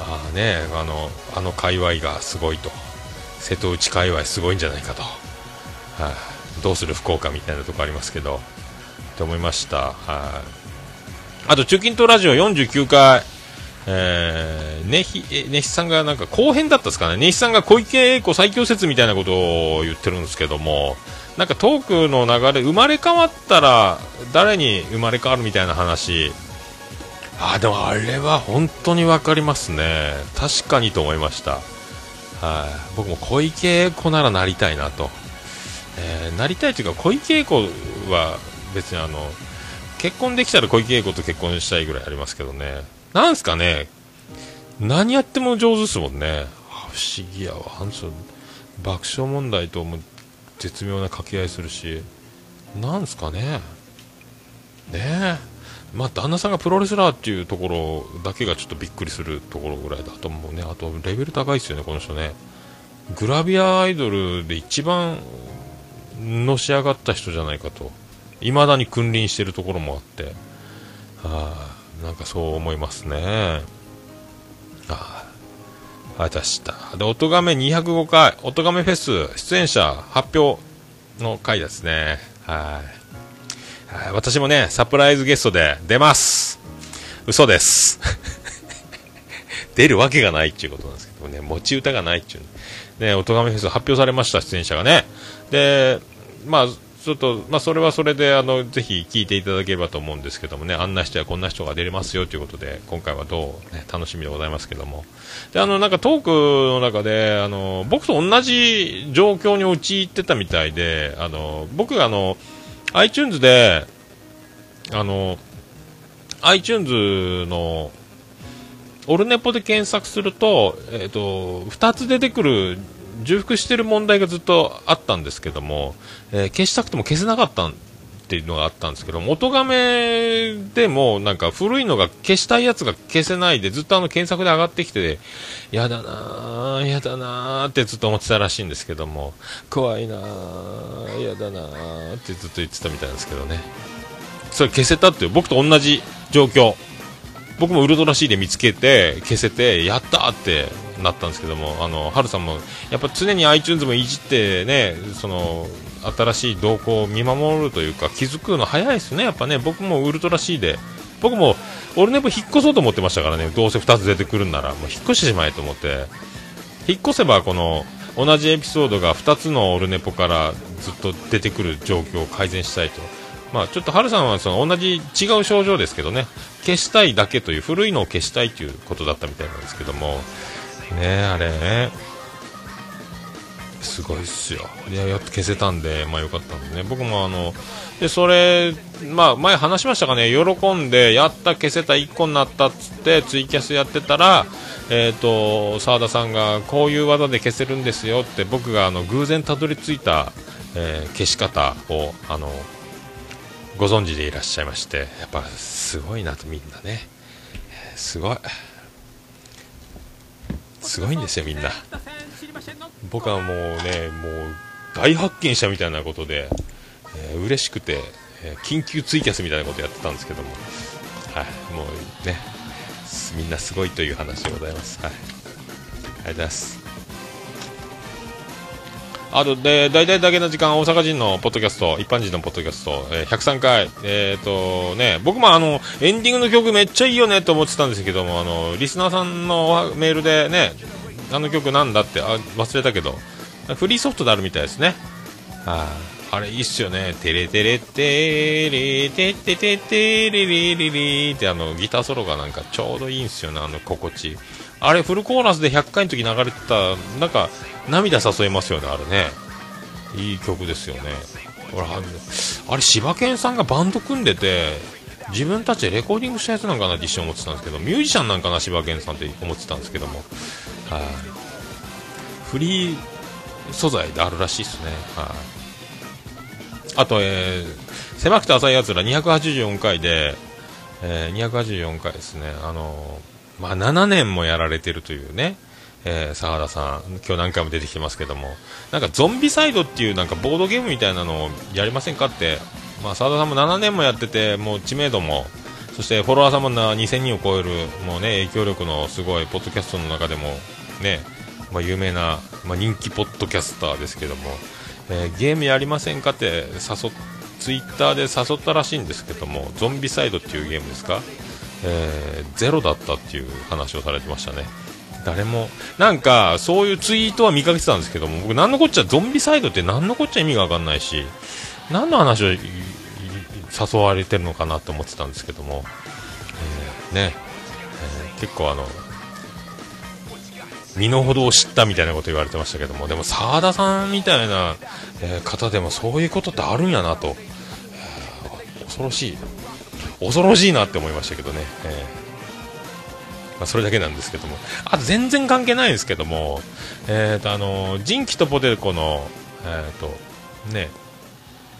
あねあのあの界隈がすごいと。瀬戸内界隈すごいんじゃないかと、はいどうする福岡みたいなとこありますけどって思いました、はいあと中近東ラジオ49回えー、ねひえねひさんがなんか後編だったですかね。ねひさんが小池栄子最強説みたいなことを言ってるんですけどもなんかトークの流れ生まれ変わったら誰に生まれ変わるみたいな話。あでもあれは本当に分かりますね。確かにと思いました。はい、僕も小池栄子ならなりたいなと、えーなりたいというか小池栄子は別にあの結婚できたら小池栄子と結婚したいぐらいありますけどね。なんすかね。何やっても上手ですもんね。不思議やわ。あの。人爆笑問題とも絶妙な掛け合いするし。なんすかね。ねえ。まあ、旦那さんがプロレスラーっていうところだけがちょっとびっくりするところぐらいだと思うね。あとレベル高いですよねこの人ね。グラビアアイドルで一番のし上がった人じゃないかと。いまだに君臨してるところもあって。ああなんかそう思いますねああありがとうございましたで音亀205回音亀フェス出演者発表の回ですねはいはい私もね、サプライズゲストで出ます。嘘です。*laughs* 出るわけがないっていうことなんですけどね、持ち歌がないっていう。ね、音亀フェス発表されました、出演者がね。で、まあ、ちょっと、まあ、それはそれで、あの、ぜひ聞いていただければと思うんですけどもね、あんな人やこんな人が出れますよということで、今回はどう、ね、楽しみでございますけども。で、あの、なんかトークの中で、あの、僕と同じ状況に陥ってたみたいで、あの、僕があの、iTunes で、あの、iTunes の、オルネポで検索すると、えっ、と、2つ出てくる、重複してる問題がずっとあったんですけども、えー消したくても消せなかったっていうのがあったんですけども、音亀でもなんか古いのが消したいやつが消せないで、ずっとあの検索で上がってきて、やだなぁ、やだなぁってずっと思ってたらしいんですけども、怖いなぁ、やだなぁってずっと言ってたみたいなんですけどね。それ消せたっていう、僕と同じ状況。僕もウルトラ C で見つけて、消せて、やったってなったんですけども、あの、ハルさんも、やっぱ常に iTunes もいじってね、その、新しい動向を見守るというか、気づくの早いですね、やっぱね、僕もウルトラ C で、僕も、オルネポ引っ越そうと思ってましたからね、どうせ2つ出てくるんなら、もう引っ越してしまえと思って、引っ越せばこの、同じエピソードが2つのオルネポからずっと出てくる状況を改善したいと。まあ、ちょっとハルさんはその同じ違う症状ですけどね、消したいだけという、古いのを消したいということだったみたいなんですけども、ねあれね、すごいっすよ。いや、やっと消せたんで、まあよかったんでね。僕もあの、で、それ、まあ前話しましたかね、喜んで、やった、消せた、1個になったっつって、ツイキャスやってたら、えっ、と、澤田さんが、こういう技で消せるんですよって、僕があの、偶然たどり着いた、えー消し方を、あの、ご存知でいらっしゃいまして、やっぱすごいなとみんなね、すごい。すごいんですよ、みんな。僕はもうね、もう大発見したみたいなことで、えー嬉しくて、えー緊急ツイキャスみたいなことやってたんですけども、はい、もうね、みんなすごいという話でございます。はい、ありがとうございます。あとで大体だけの時間大阪人のポッドキャスト一般人のポッドキャスト、えー103回。えっ、とね僕もあのエンディングの曲めっちゃいいよねと思ってたんですけどもあのリスナーさんのメールでねあの曲なんだってあ忘れたけどフリーソフトであるみたいですね。ああれいいっすよね。テレテレテレテテテテレレレレってあのギターソロがなんかちょうどいいんすよねあの心地。あれフルコーラスで100回の時流れてたなんか涙誘いますよねあれね。いい曲ですよね。ほらあのあれ柴犬さんがバンド組んでて自分たちでレコーディングしたやつなんかなって一瞬思ってたんですけどミュージシャンなんかな柴犬さんって思ってたんですけども。はい。フリー素材であるらしいですね。はい。あと、えー狭くて浅いやつら284回で、えー284回ですね、あのーまあ、7年もやられてるというね、えー、澤田さん、今日何回も出てきてますけども、なんかゾンビサイドっていうなんかボードゲームみたいなのをやりませんかって、まあ、澤田さんも7年もやってて、もう知名度も、そしてフォロワーさんも2000人を超える、もうね、影響力のすごい、ポッドキャストの中でも、ね、まあ、有名な、まあ、人気ポッドキャスターですけども、えーゲームやりませんかって誘っツイッターで誘ったらしいんですけどもゾンビサイドっていうゲームですか、えーゼロだったっていう話をされてましたね。誰も。なんかそういうツイートは見かけてたんですけども僕何のこっちゃゾンビサイドって何のこっちゃ意味が分かんないし何の話を誘われてるのかなと思ってたんですけども、えーね、えー結構あの身の程を知ったみたいなこと言われてましたけども。でも澤田さんみたいな、え方でもそういうことってあるんやなと、え恐ろしい。恐ろしいなって思いましたけどね、えーまあ、それだけなんですけども。あと全然関係ないですけども、えーとあのジンキとポテコの、えーとね、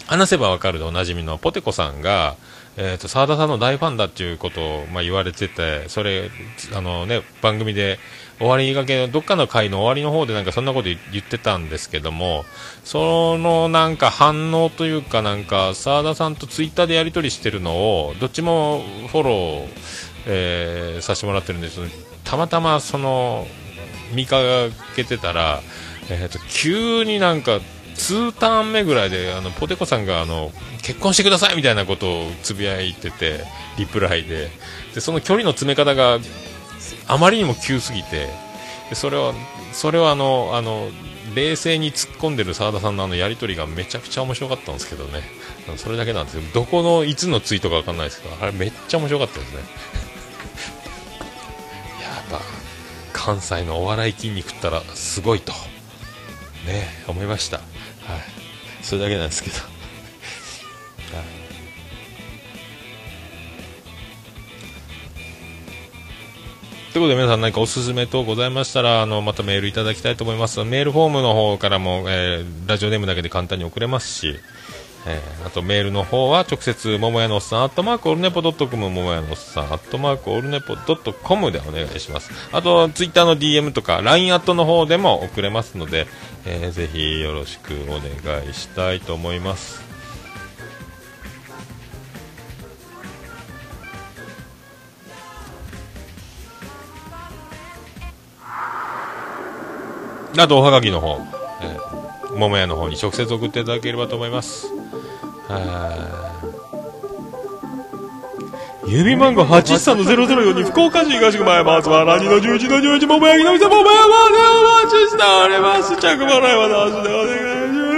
話せばわかるでおなじみのポテコさんが、えー、と澤田さんの大ファンだっていうことを、まあ、言われててそれあの、ね、番組で終わりがけどっかの回の終わりの方でなんかそんなこと言ってたんですけどもそのなんか反応というかなんか澤田さんとツイッターでやり取りしてるのをどっちもフォロー、えーさせてもらってるんですけどたまたまその見かけてたら、えー、と急になんか2ターン目ぐらいであのポテコさんがあの結婚してくださいみたいなことをつぶやいててリプライで。でその距離の詰め方があまりにも急すぎてでそれはそれはあのあの冷静に突っ込んでる澤田さんのあのやり取りがめちゃくちゃ面白かったんですけどね。それだけなんですよ。どこのいつのツイートかわかんないですけどあれめっちゃ面白かったですね。*laughs* やっぱ関西のお笑い筋肉ったらすごいとね思いました。はい。それだけなんですけど。ということで皆さん何かおすすめ等ございましたらあのまたメールいただきたいと思います。メールフォームの方からも、えーラジオネームだけで簡単に送れますし、えーあとメールの方は直接桃屋のおっさんアットマークオルネポドットコム桃屋のおっさんアットマークオルネポドットコムでお願いします。あとツイッターの DM とか LINE アットの方でも送れますので、えーぜひよろしくお願いしたいと思います。あとおはがきの方、えー桃屋の方に直接送っていただければと思います。はー郵便番号813の004に福岡市東区前松原2の11の11桃焼きの店桃屋までお待ちしております着払いはなしでお願いします。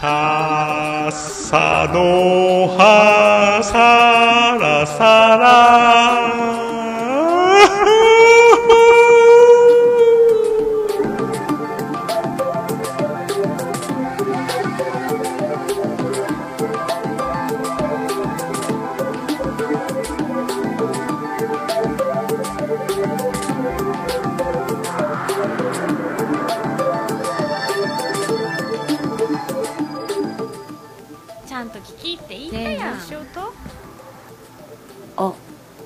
さっさのはさらさら。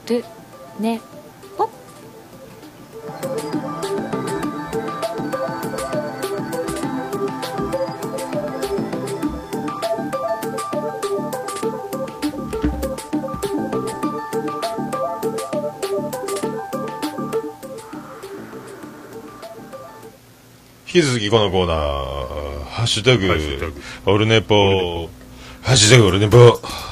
でね。ぽ
引き続きこのコーナー、ハッシュタグ、オルネポ、ハッシュタグオルネポ。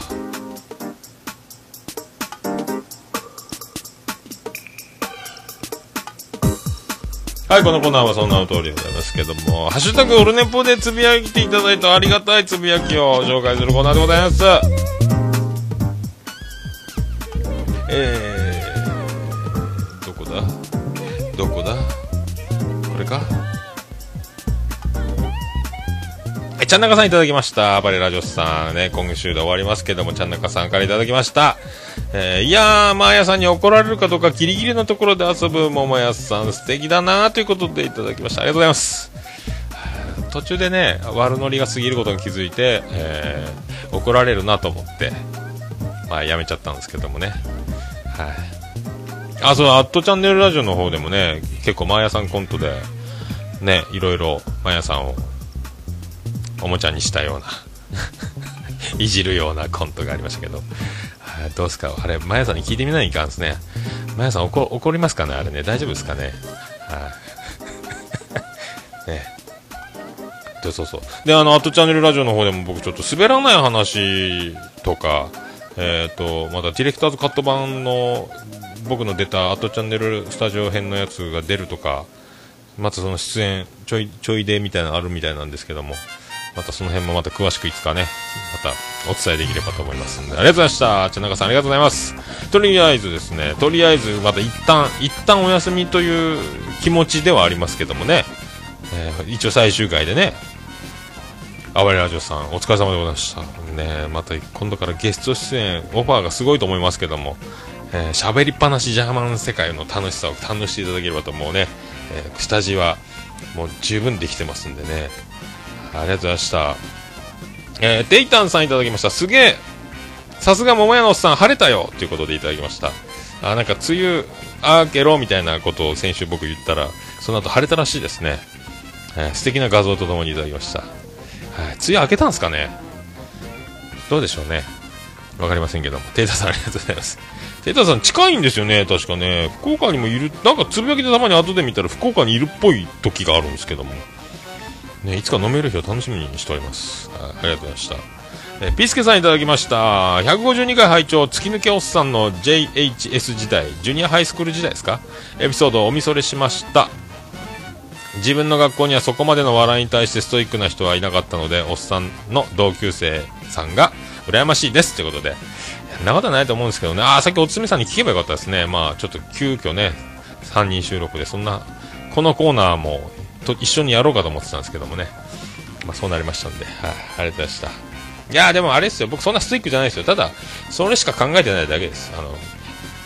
はい、このコーナーはそんな通りでございますけども、ハッシュタグオルネポでつぶやいていただいたありがたいつぶやきを紹介するコーナーでございます。えー、どこだ？どこだ？これか？はい、ちゃんなかさんいただきました。バレラジョスさんね、今週で終わりますけども、ちゃんなかさんからいただきました。えーいやー、マーヤさんに怒られるかどうかギリギリのところで遊ぶ桃屋さん素敵だなーということでいただきました。ありがとうございます。途中でね、悪ノリが過ぎることに気づいて、えー怒られるなと思って、まあやめちゃったんですけどもね。はい。あ、そう、アットチャンネルラジオの方でもね、結構マーヤさんコントで、ね、いろいろマーヤさんをおもちゃにしたような、*laughs* いじるようなコントがありましたけど、どうすか？あれ、マヤさんに聞いてみないかんですね。マヤさん怒怒りますかね？あれね、大丈夫ですかね？はい。*laughs* ねでそうそう。で、あの、アットチャンネルラジオの方でも僕ちょっと滑らない話とか、えっ、と、またディレクターズカット版の僕の出たアットチャンネルスタジオ編のやつが出るとか、またその出演ちょいちょいでみたいなのあるみたいなんですけどもまたその辺もまた詳しくいつかね。またお伝えできればと思いますんで。ありがとうございました。ちゃなかさんありがとうございます。とりあえずですねとりあえずまた一旦一旦お休みという気持ちではありますけどもね、えー一応最終回でね。あわれラジオさんお疲れ様でございました。ねまた今度からゲスト出演オファーがすごいと思いますけども。えー喋、りっぱなしジャーマン世界の楽しさを堪能していただければと思うね、えー下地はもう十分できてますんでね。ありがとうございました。えー、デイタンさんいただきました。すげえさすが桃屋のおっさん晴れたよということでいただきました。あなんか梅雨明けろみたいなことを先週僕言ったらその後晴れたらしいですね、えー素敵な画像とともにいただきました、はい、梅雨明けたんですかね？どうでしょうね。わかりませんけども。テイタさんありがとうございます。テイタさん近いんですよね確かね。福岡にもいる。なんかつぶやきでたまに後で見たら福岡にいるっぽい時があるんですけども。ね、いつか飲める日を楽しみにしております。はいありがとうございました。えピスケさんいただきました。152回拝聴突き抜けおっさんの JHS 時代、ジュニアハイスクール時代ですか？エピソードをおみそれしました。自分の学校にはそこまでの笑いに対してストイックな人はいなかったので、おっさんの同級生さんが羨ましいですということで、そんなことはないと思うんですけどね、ああ、さっきおつみさんに聞けばよかったですね。まあ、ちょっと急遽ね、3人収録で、そんな、このコーナーもと一緒にやろうかと思ってたんですけどもね、まあ、そうなりましたんで、はい、ありがとうございました。いやーでもあれですよ、僕そんなストイックじゃないですよ。ただ、それしか考えてないだけです。あの、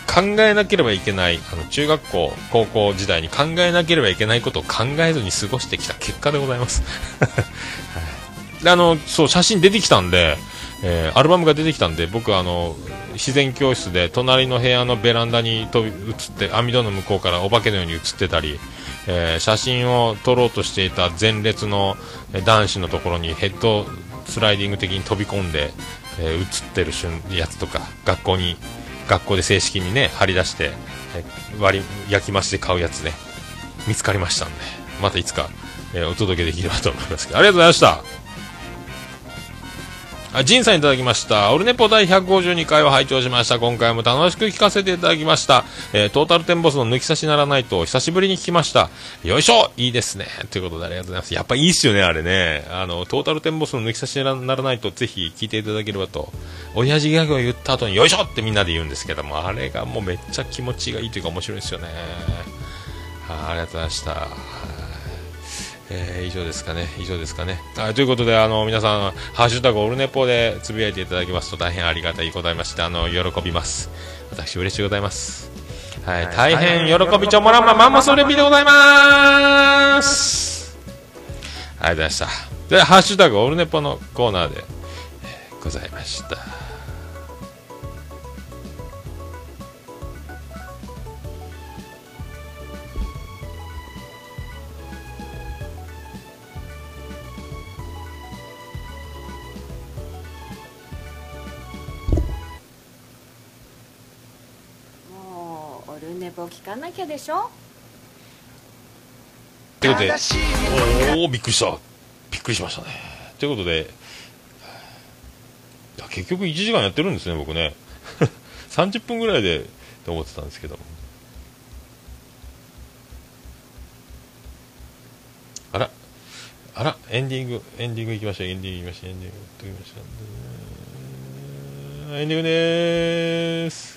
考えなければいけない、あの、中学校、高校時代に考えなければいけないことを考えずに過ごしてきた結果でございます。*laughs* はい、であの、そう、写真出てきたんで、えーアルバムが出てきたんで、僕あの、自然教室で隣の部屋のベランダに飛び移って、網戸の向こうからお化けのように映ってたり、えー写真を撮ろうとしていた前列の男子のところにヘッドスライディング的に飛び込んで、えー映ってるやつとか、学校に、学校で正式にね、貼り出して、えー割り、焼き増しで買うやつね、見つかりましたんで、またいつか、えーお届けできればと思いますけど、ありがとうございました。あ、ジンさんいただきました。オルネポ第152回を拝聴しました。今回も楽しく聞かせていただきました。えートータルテンボスの抜き差しならないと久しぶりに聞きました。よいしょいいですね。ということでありがとうございます。やっぱいいっすよね、あれね。あの、トータルテンボスの抜き差しならないとぜひ聞いていただければと。親父ギャグを言った後によいしょってみんなで言うんですけども、あれがもうめっちゃ気持ちがいいというか面白いですよね。あありがとうございました。えー以上ですかね、以上ですかね。はいということで、あの、皆さん、ハッシュタグオルネポでつぶやいていただきますと大変ありがたいございまして、あの、喜びます。私、嬉しいございます。はい、大変喜びちょもらんまマンモスレビでございます。ありがとうございました。で、ハッシュタグオルネポのコーナーで、えーございました。
もうオルネポ聞かなきゃでしょ？
ということで、おおびっくりした。びっくりしましたね。ということで、結局1時間やってるんですね、僕ね。*laughs* 30分ぐらいで、と思ってたんですけど。あら、あら、エンディング、エンディングいきましょう、エンディングいきましょう、エンディングいきましょう。エンディングでーす。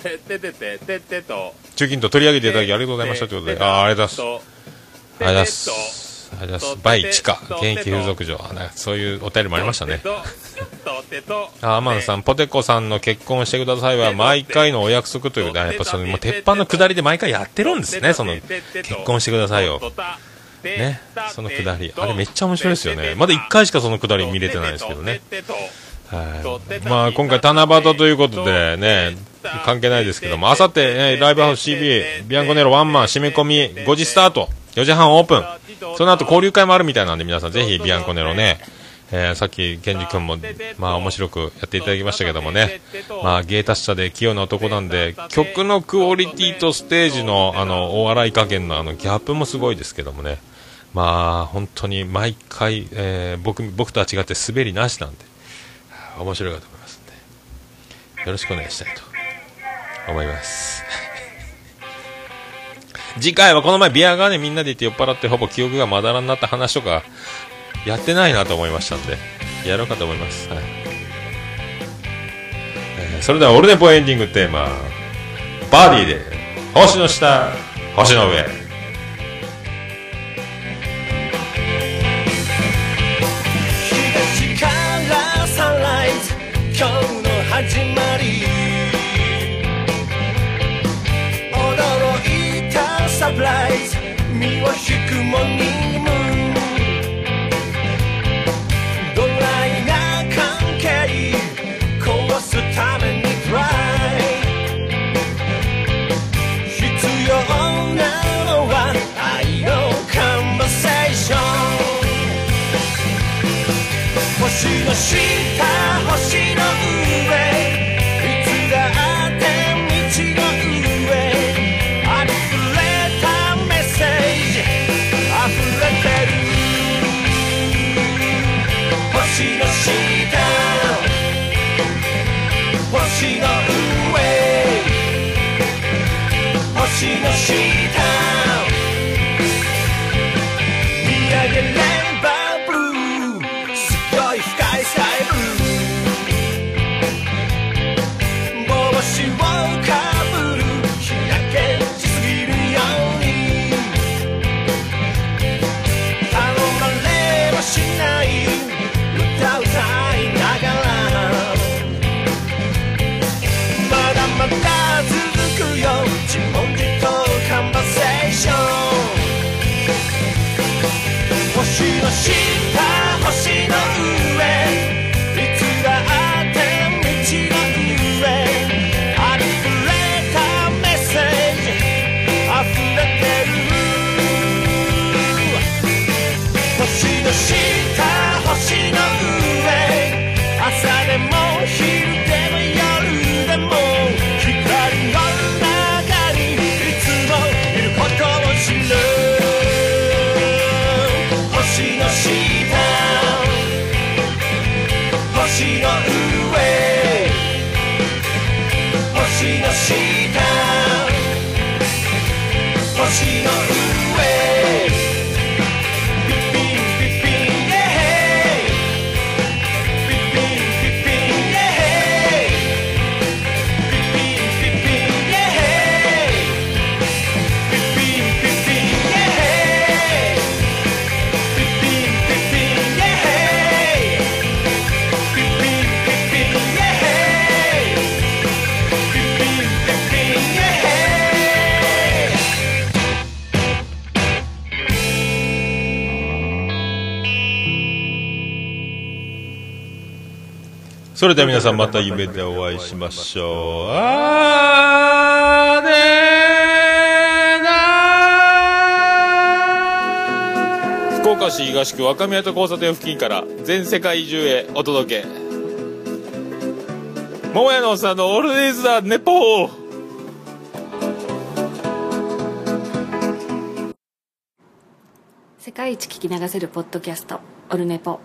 てててててててと
中金と取り上げていただきありがとうございましたということであーありがとうございますありがとうございますありがとうございますバイ地下現役風俗嬢そういうお便りもありましたねあアマンさん、ポテコさんの結婚してくださいは毎回のお約束ということで、やっぱそのもう鉄板の下りで毎回やってるんですね、その結婚してくださいを。ね、その下り。あれめっちゃ面白いですよね。まだ1回しかその下り見れてないですけどね。はい。まあ今回七夕ということでね、関係ないですけども、あさって、ライブハウス CB、ビアンコネロワンマン締め込み5時スタート、4時半オープン。その後交流会もあるみたいなんで皆さんぜひビアンコネロね、えーさっき、ケンジ君も、まあ、面白くやっていただきましたけどもね、まあ、芸達者で器用な男なんで、曲のクオリティとステージの、あの、お笑い加減の、あの、ギャップもすごいですけどもね、まあ、本当に毎回、えー僕、僕とは違って滑りなしなんで、面白いかと思いますんで、よろしくお願いしたいと。思います。*laughs* 次回はこの前ビアガーでみんなで行って酔っ払ってほぼ記憶がまだらになった話とかやってないなと思いましたんでやろうかと思います、はい。えーそれではオルネポエンディングテーマバーディーで星の下星の上。
今日の始まり。を引くもに she was she.
それでは皆さんまた夢でお会いしましょう。あーねーな福岡市東区若宮と交差点付近から全世界中へお届け。桃屋のさんのオールディーズだ、ネポー
世界一聞き流せるポッドキャストオルネポ